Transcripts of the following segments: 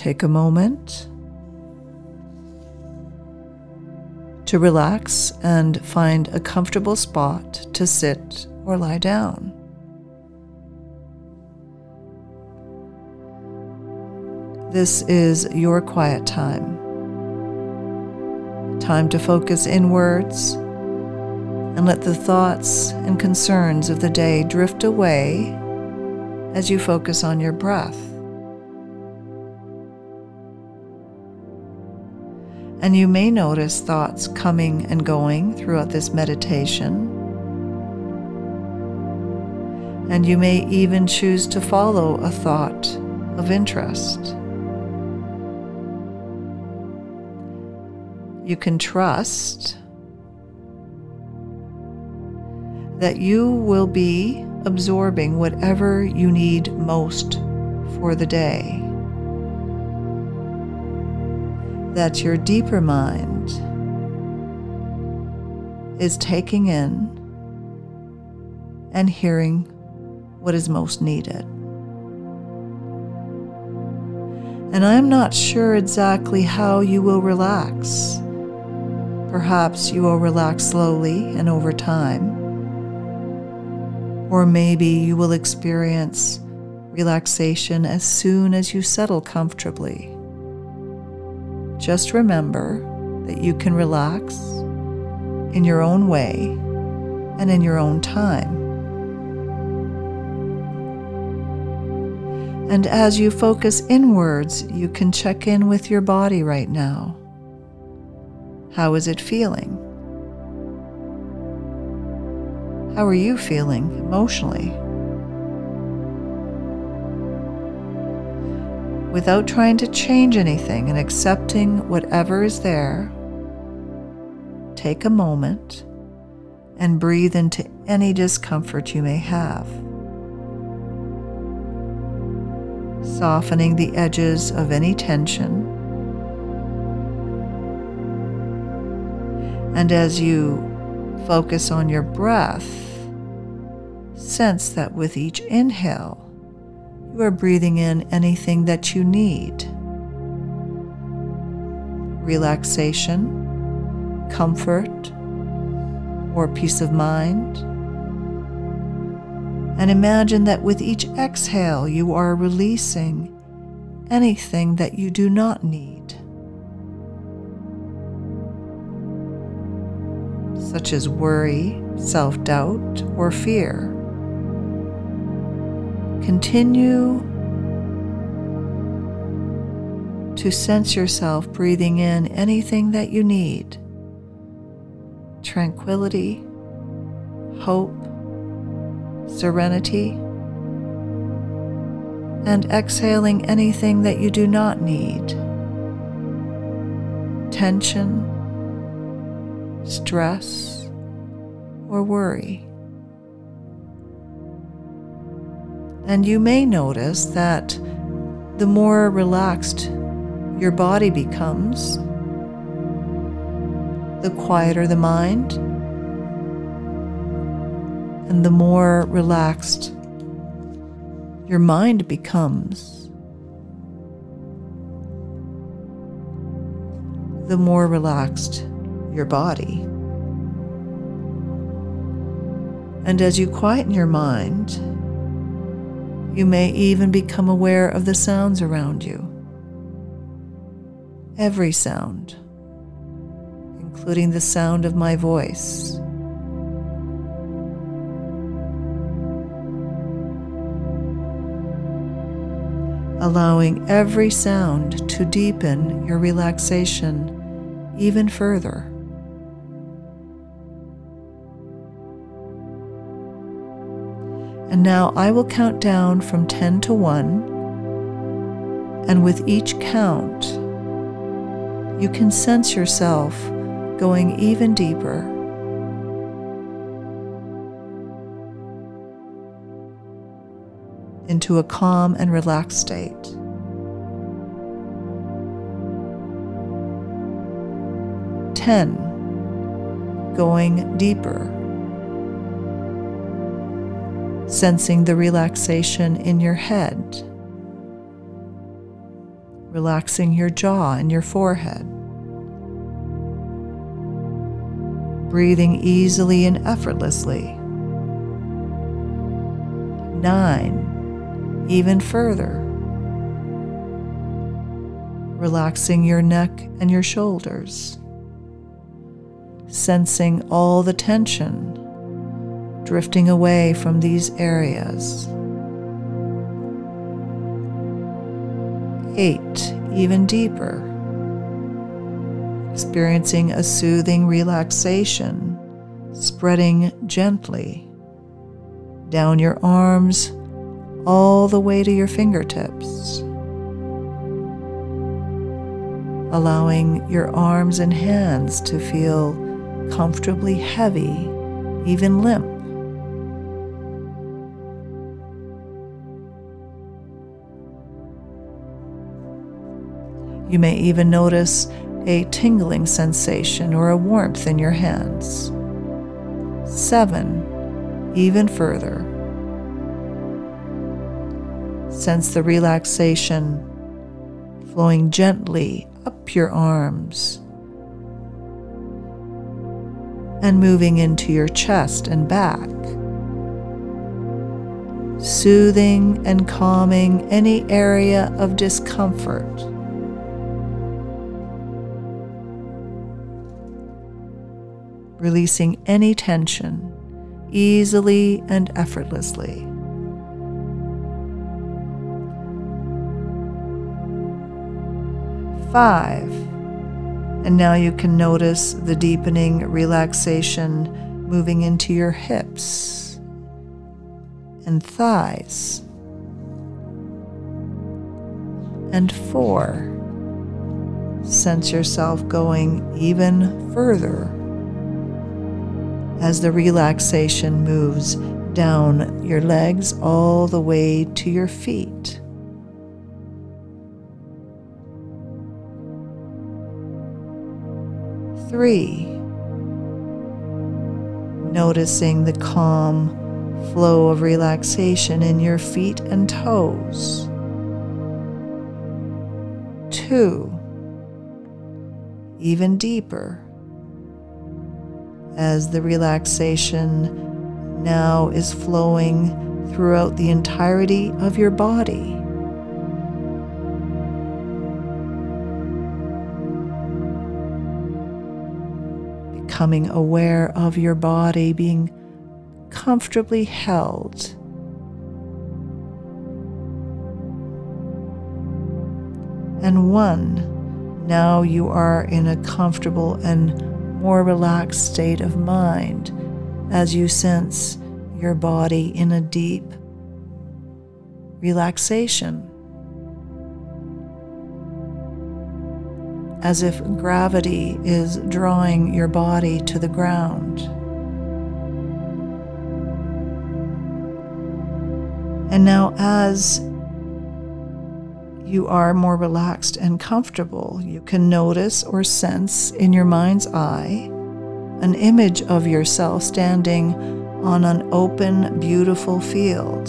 Take a moment to relax and find a comfortable spot to sit or lie down. This is your quiet time. Time to focus inwards and let the thoughts and concerns of the day drift away as you focus on your breath. And you may notice thoughts coming and going throughout this meditation. And you may even choose to follow a thought of interest. you can trust that you will be absorbing whatever you need most for the day. That your deeper mind is taking in and hearing what is most needed. And I'm not sure exactly how you will relax. Perhaps you will relax slowly and over time. Or maybe you will experience relaxation as soon as you settle comfortably. Just remember that you can relax in your own way and in your own time. And as you focus inwards, you can check in with your body right now. How is it feeling? How are you feeling emotionally? Without trying to change anything and accepting whatever is there, take a moment and breathe into any discomfort you may have. Softening the edges of any tension And as you focus on your breath, sense that with each inhale, you are breathing in anything that you need relaxation, comfort, or peace of mind. And imagine that with each exhale, you are releasing anything that you do not need. such as worry, self doubt, or fear. Continue to sense yourself breathing in anything that you need tranquility, hope, serenity, and exhaling anything that you do not need tension stress, or worry. And you may notice that the more relaxed your body becomes, the quieter the mind, and the more relaxed your mind becomes, the more relaxed your body. And as you quieten your mind, you may even become aware of the sounds around you. Every sound, including the sound of my voice. Allowing every sound to deepen your relaxation even further. And now I will count down from 10 to 1. And with each count, you can sense yourself going even deeper. Into a calm and relaxed state. Ten, going deeper. Sensing the relaxation in your head. relaxing your jaw and your forehead. Breathing easily and effortlessly. Nine, even further. Relaxing your neck and your shoulders. Sensing all the tension drifting away from these areas. Eight, even deeper. Experiencing a soothing relaxation, spreading gently down your arms all the way to your fingertips. Allowing your arms and hands to feel comfortably heavy, even limp. You may even notice a tingling sensation or a warmth in your hands. Seven, even further. Sense the relaxation flowing gently up your arms and moving into your chest and back, soothing and calming any area of discomfort. Releasing any tension easily and effortlessly. Five. And now you can notice the deepening relaxation moving into your hips and thighs. And four. Sense yourself going even further as the relaxation moves down your legs all the way to your feet. Three, noticing the calm flow of relaxation in your feet and toes. Two, even deeper as the relaxation now is flowing throughout the entirety of your body. Becoming aware of your body being comfortably held. And one, now you are in a comfortable and more relaxed state of mind as you sense your body in a deep relaxation. As if gravity is drawing your body to the ground. And now, as you are more relaxed and comfortable. You can notice or sense in your mind's eye an image of yourself standing on an open, beautiful field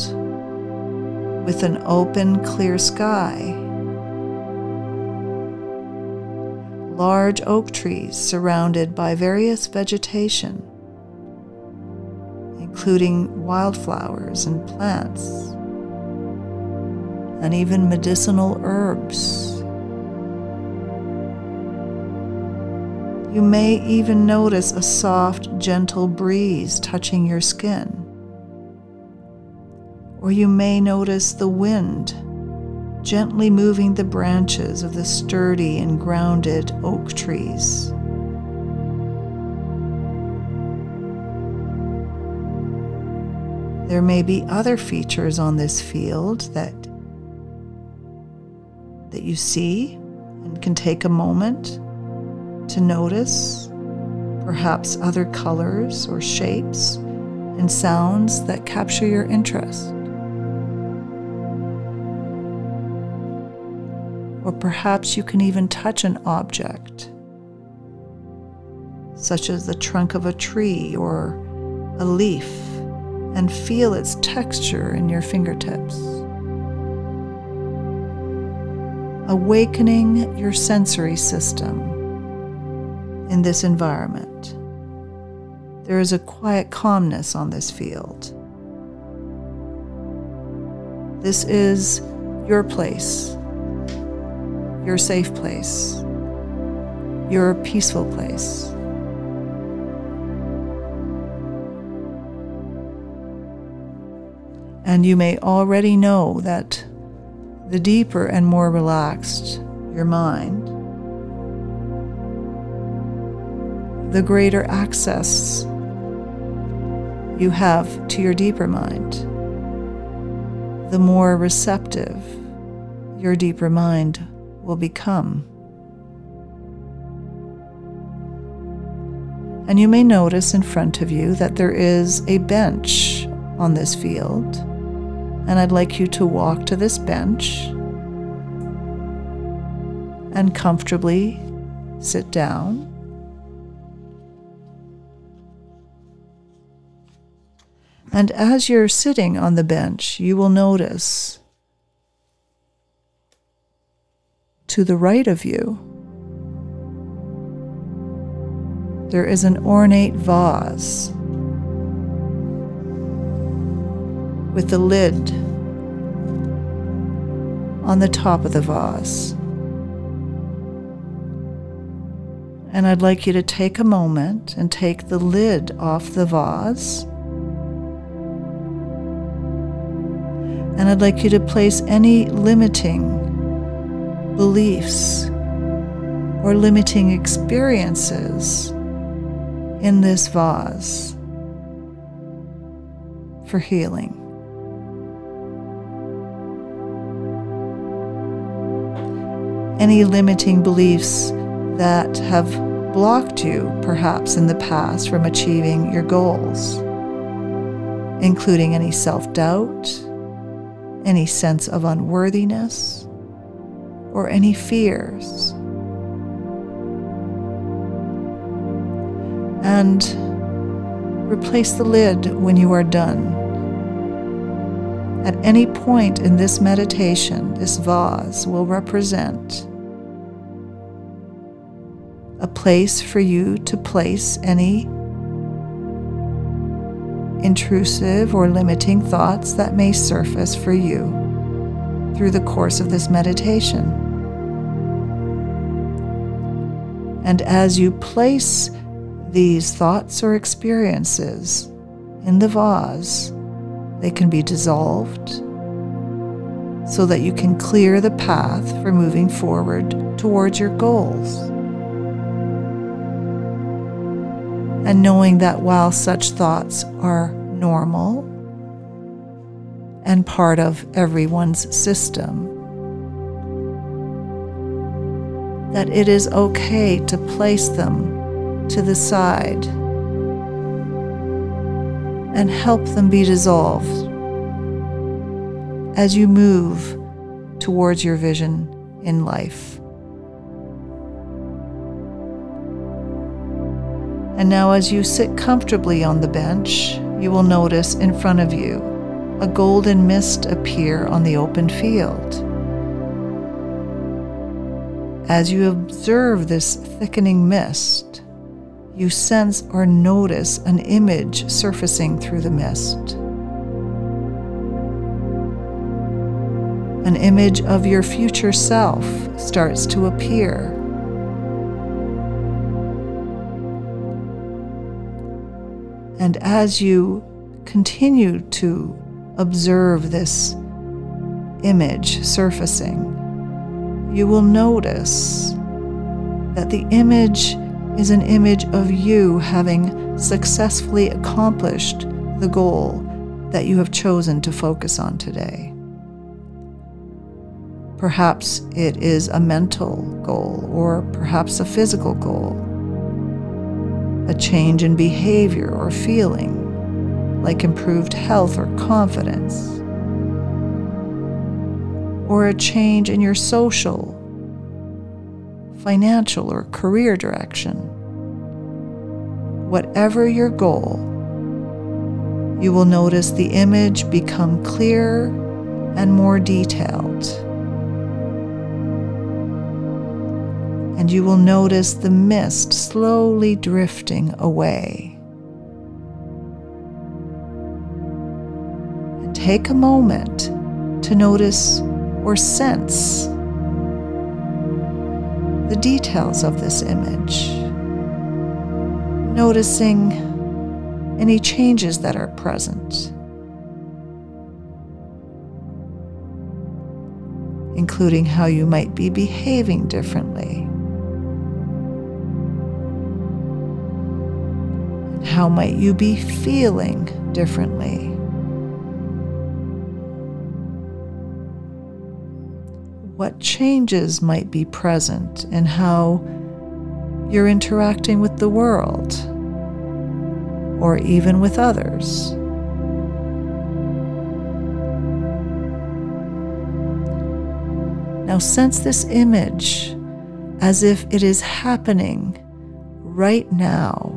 with an open, clear sky. Large oak trees surrounded by various vegetation, including wildflowers and plants and even medicinal herbs. You may even notice a soft, gentle breeze touching your skin. Or you may notice the wind gently moving the branches of the sturdy and grounded oak trees. There may be other features on this field that that you see and can take a moment to notice, perhaps other colors or shapes and sounds that capture your interest. Or perhaps you can even touch an object, such as the trunk of a tree or a leaf, and feel its texture in your fingertips. Awakening your sensory system in this environment. There is a quiet calmness on this field. This is your place, your safe place, your peaceful place. And you may already know that the deeper and more relaxed your mind, the greater access you have to your deeper mind, the more receptive your deeper mind will become. And you may notice in front of you that there is a bench on this field and I'd like you to walk to this bench and comfortably sit down. And as you're sitting on the bench, you will notice to the right of you, there is an ornate vase with the lid on the top of the vase. And I'd like you to take a moment and take the lid off the vase. And I'd like you to place any limiting beliefs or limiting experiences in this vase for healing. Any limiting beliefs that have blocked you, perhaps in the past, from achieving your goals, including any self doubt, any sense of unworthiness, or any fears. And replace the lid when you are done. At any point in this meditation, this vase will represent a place for you to place any intrusive or limiting thoughts that may surface for you through the course of this meditation. And as you place these thoughts or experiences in the vase, they can be dissolved so that you can clear the path for moving forward towards your goals. And knowing that while such thoughts are normal and part of everyone's system, that it is okay to place them to the side and help them be dissolved as you move towards your vision in life. And now, as you sit comfortably on the bench, you will notice in front of you a golden mist appear on the open field. As you observe this thickening mist, you sense or notice an image surfacing through the mist. An image of your future self starts to appear And as you continue to observe this image surfacing, you will notice that the image is an image of you having successfully accomplished the goal that you have chosen to focus on today. Perhaps it is a mental goal or perhaps a physical goal a change in behavior or feeling, like improved health or confidence, or a change in your social, financial, or career direction. Whatever your goal, you will notice the image become clearer and more detailed. And you will notice the mist slowly drifting away. And take a moment to notice or sense the details of this image, noticing any changes that are present. including how you might be behaving differently. How might you be feeling differently? What changes might be present in how you're interacting with the world or even with others? Now sense this image as if it is happening right now.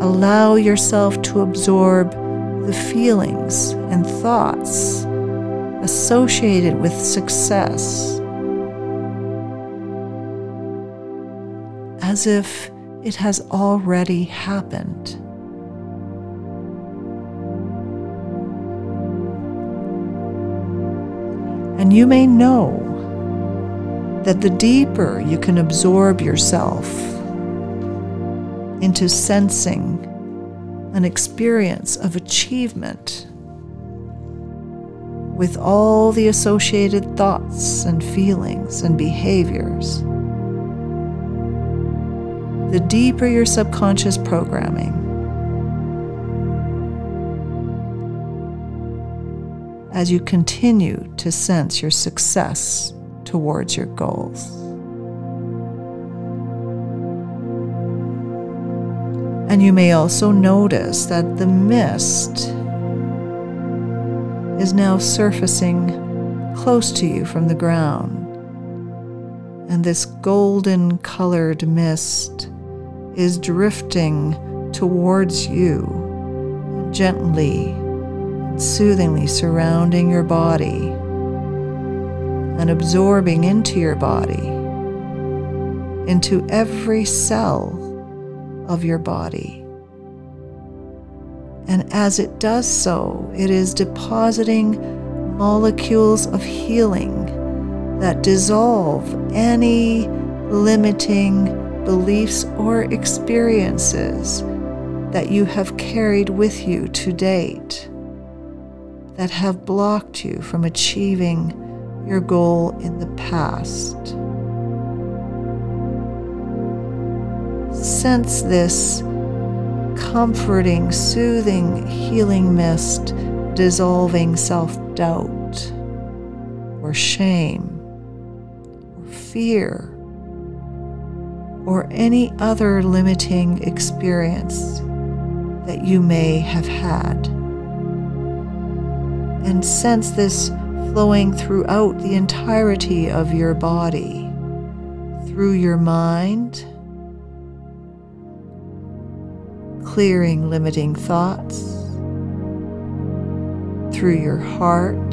Allow yourself to absorb the feelings and thoughts associated with success as if it has already happened. And you may know that the deeper you can absorb yourself into sensing an experience of achievement with all the associated thoughts and feelings and behaviors, the deeper your subconscious programming, as you continue to sense your success towards your goals. And you may also notice that the mist is now surfacing close to you from the ground. And this golden colored mist is drifting towards you gently and soothingly surrounding your body and absorbing into your body, into every cell of your body. And as it does so, it is depositing molecules of healing that dissolve any limiting beliefs or experiences that you have carried with you to date that have blocked you from achieving your goal in the past. Sense this comforting, soothing, healing mist dissolving self doubt or shame or fear or any other limiting experience that you may have had. And sense this flowing throughout the entirety of your body, through your mind, clearing limiting thoughts, through your heart,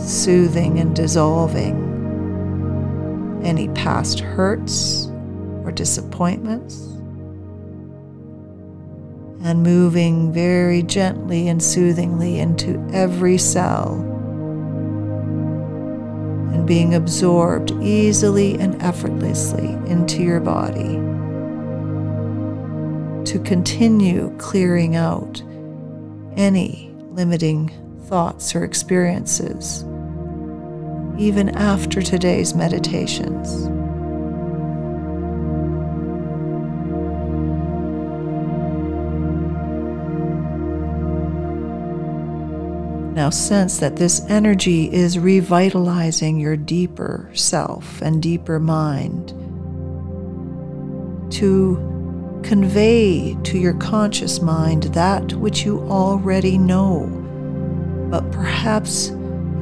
soothing and dissolving any past hurts or disappointments and moving very gently and soothingly into every cell and being absorbed easily and effortlessly into your body to continue clearing out any limiting thoughts or experiences, even after today's meditations. Now sense that this energy is revitalizing your deeper self and deeper mind to convey to your conscious mind that which you already know, but perhaps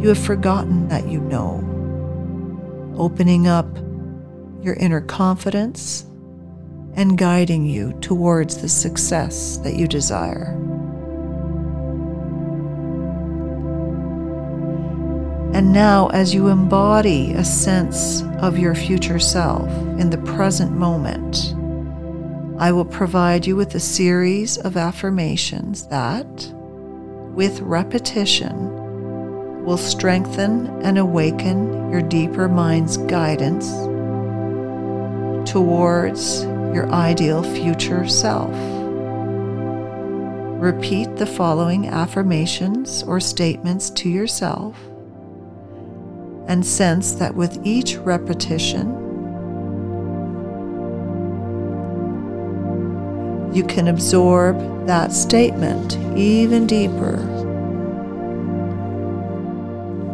you have forgotten that you know. Opening up your inner confidence and guiding you towards the success that you desire. And now, as you embody a sense of your future self in the present moment, I will provide you with a series of affirmations that, with repetition, will strengthen and awaken your deeper mind's guidance towards your ideal future self. Repeat the following affirmations or statements to yourself and sense that with each repetition, you can absorb that statement even deeper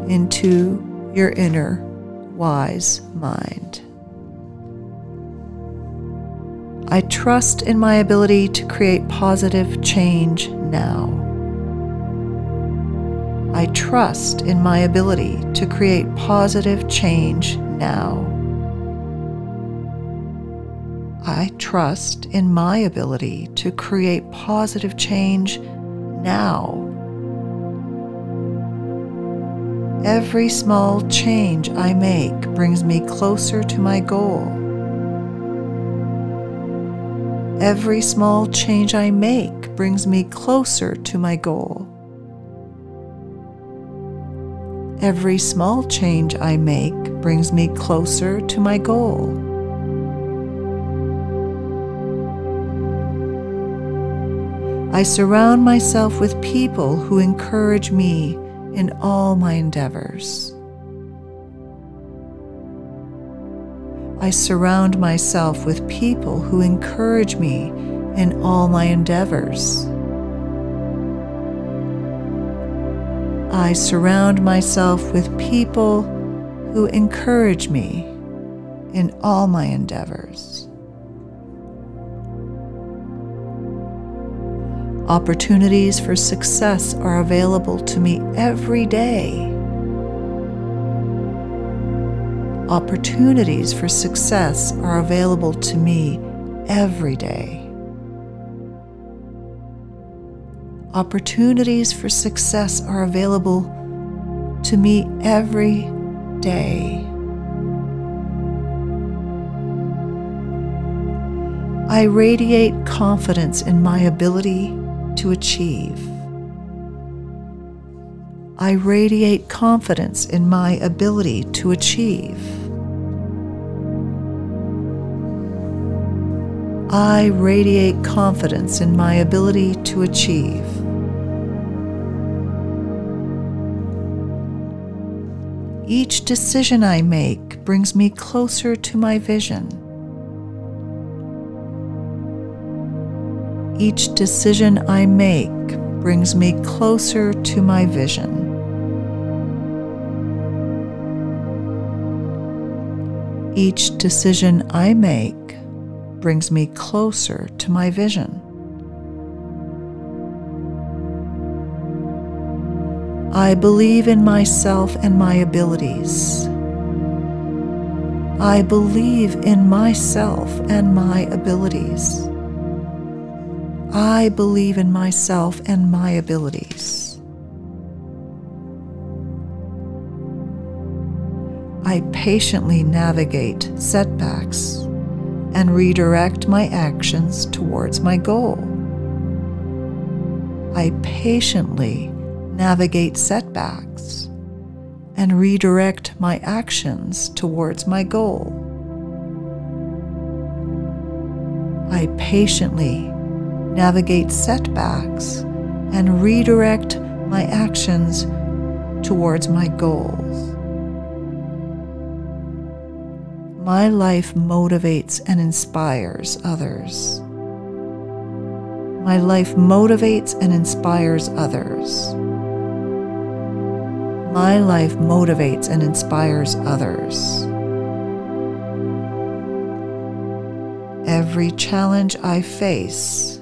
into your inner wise mind. I trust in my ability to create positive change now. I trust in my ability to create positive change now. I trust in my ability to create positive change now. Every small change I make brings me closer to my goal. Every small change I make brings me closer to my goal. Every small change I make brings me closer to my goal. I surround myself with people who encourage me in all my endeavors. I surround myself with people who encourage me in all my endeavors. I surround myself with people who encourage me in all my endeavors. Opportunities for success are available to me every day. Opportunities for success are available to me every day. Opportunities for success are available to me every day. I radiate confidence in my ability to achieve. I radiate confidence in my ability to achieve. I radiate confidence in my ability to achieve. Each decision I make brings me closer to my vision. Each decision I make brings me closer to my vision. Each decision I make brings me closer to my vision. I believe in myself and my abilities. I believe in myself and my abilities. I believe in myself and my abilities. I patiently navigate setbacks and redirect my actions towards my goal. I patiently navigate setbacks and redirect my actions towards my goal. I patiently navigate setbacks, and redirect my actions towards my goals. My life motivates and inspires others. My life motivates and inspires others. My life motivates and inspires others. Every challenge I face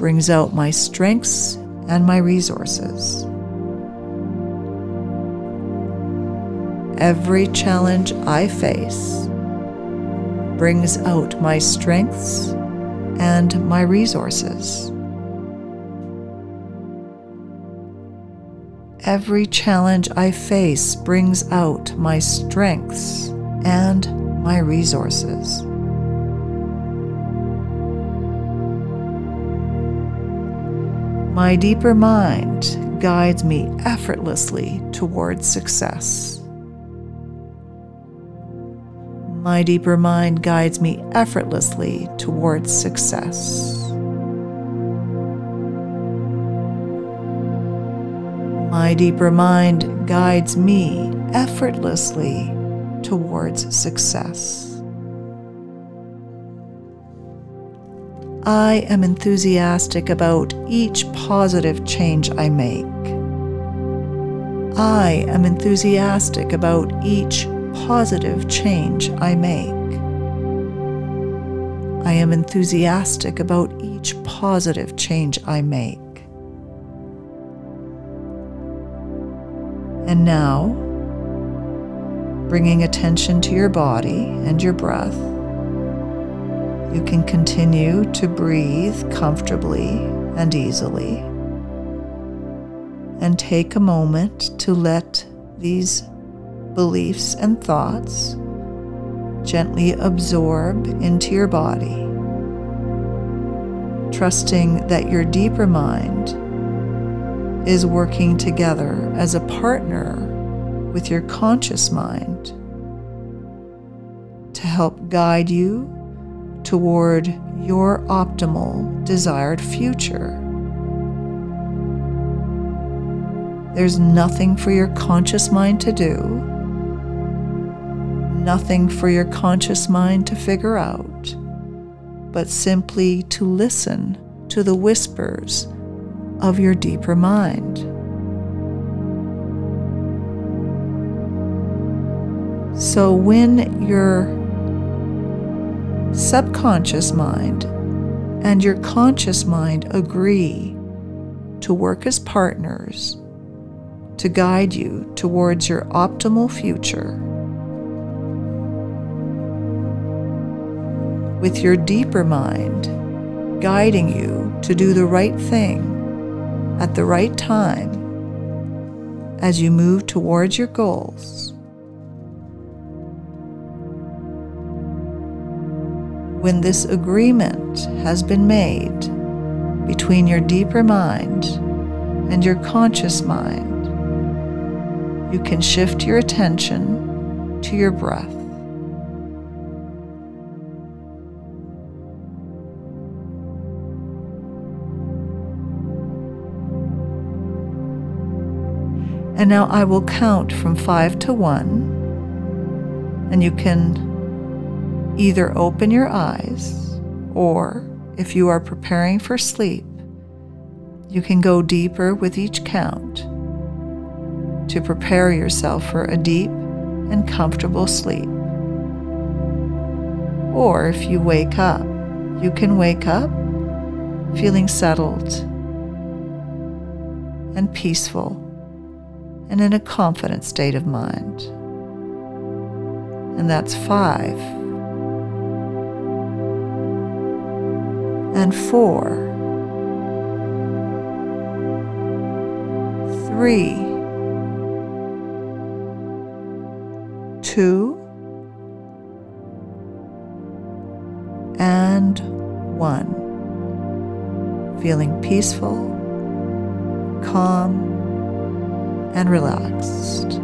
brings out my strengths and my resources. Every challenge I face brings out my strengths and my resources. every challenge I face brings out my strengths and my resources. My deeper mind guides me effortlessly towards success. My deeper mind guides me effortlessly towards success. My deeper mind guides me effortlessly towards success. I am enthusiastic about each positive change I make. I am enthusiastic about each positive change I make. I am enthusiastic about each positive change I make. And now, bringing attention to your body and your breath you can continue to breathe comfortably and easily. And take a moment to let these beliefs and thoughts gently absorb into your body, trusting that your deeper mind is working together as a partner with your conscious mind to help guide you toward your optimal desired future. There's nothing for your conscious mind to do, nothing for your conscious mind to figure out, but simply to listen to the whispers of your deeper mind. So when your subconscious mind and your conscious mind agree to work as partners to guide you towards your optimal future. With your deeper mind guiding you to do the right thing at the right time as you move towards your goals. When this agreement has been made between your deeper mind and your conscious mind, you can shift your attention to your breath. And now I will count from five to one, and you can Either open your eyes, or if you are preparing for sleep, you can go deeper with each count to prepare yourself for a deep and comfortable sleep. Or if you wake up, you can wake up feeling settled and peaceful and in a confident state of mind. And that's five. And four, three, two, and one. Feeling peaceful, calm, and relaxed.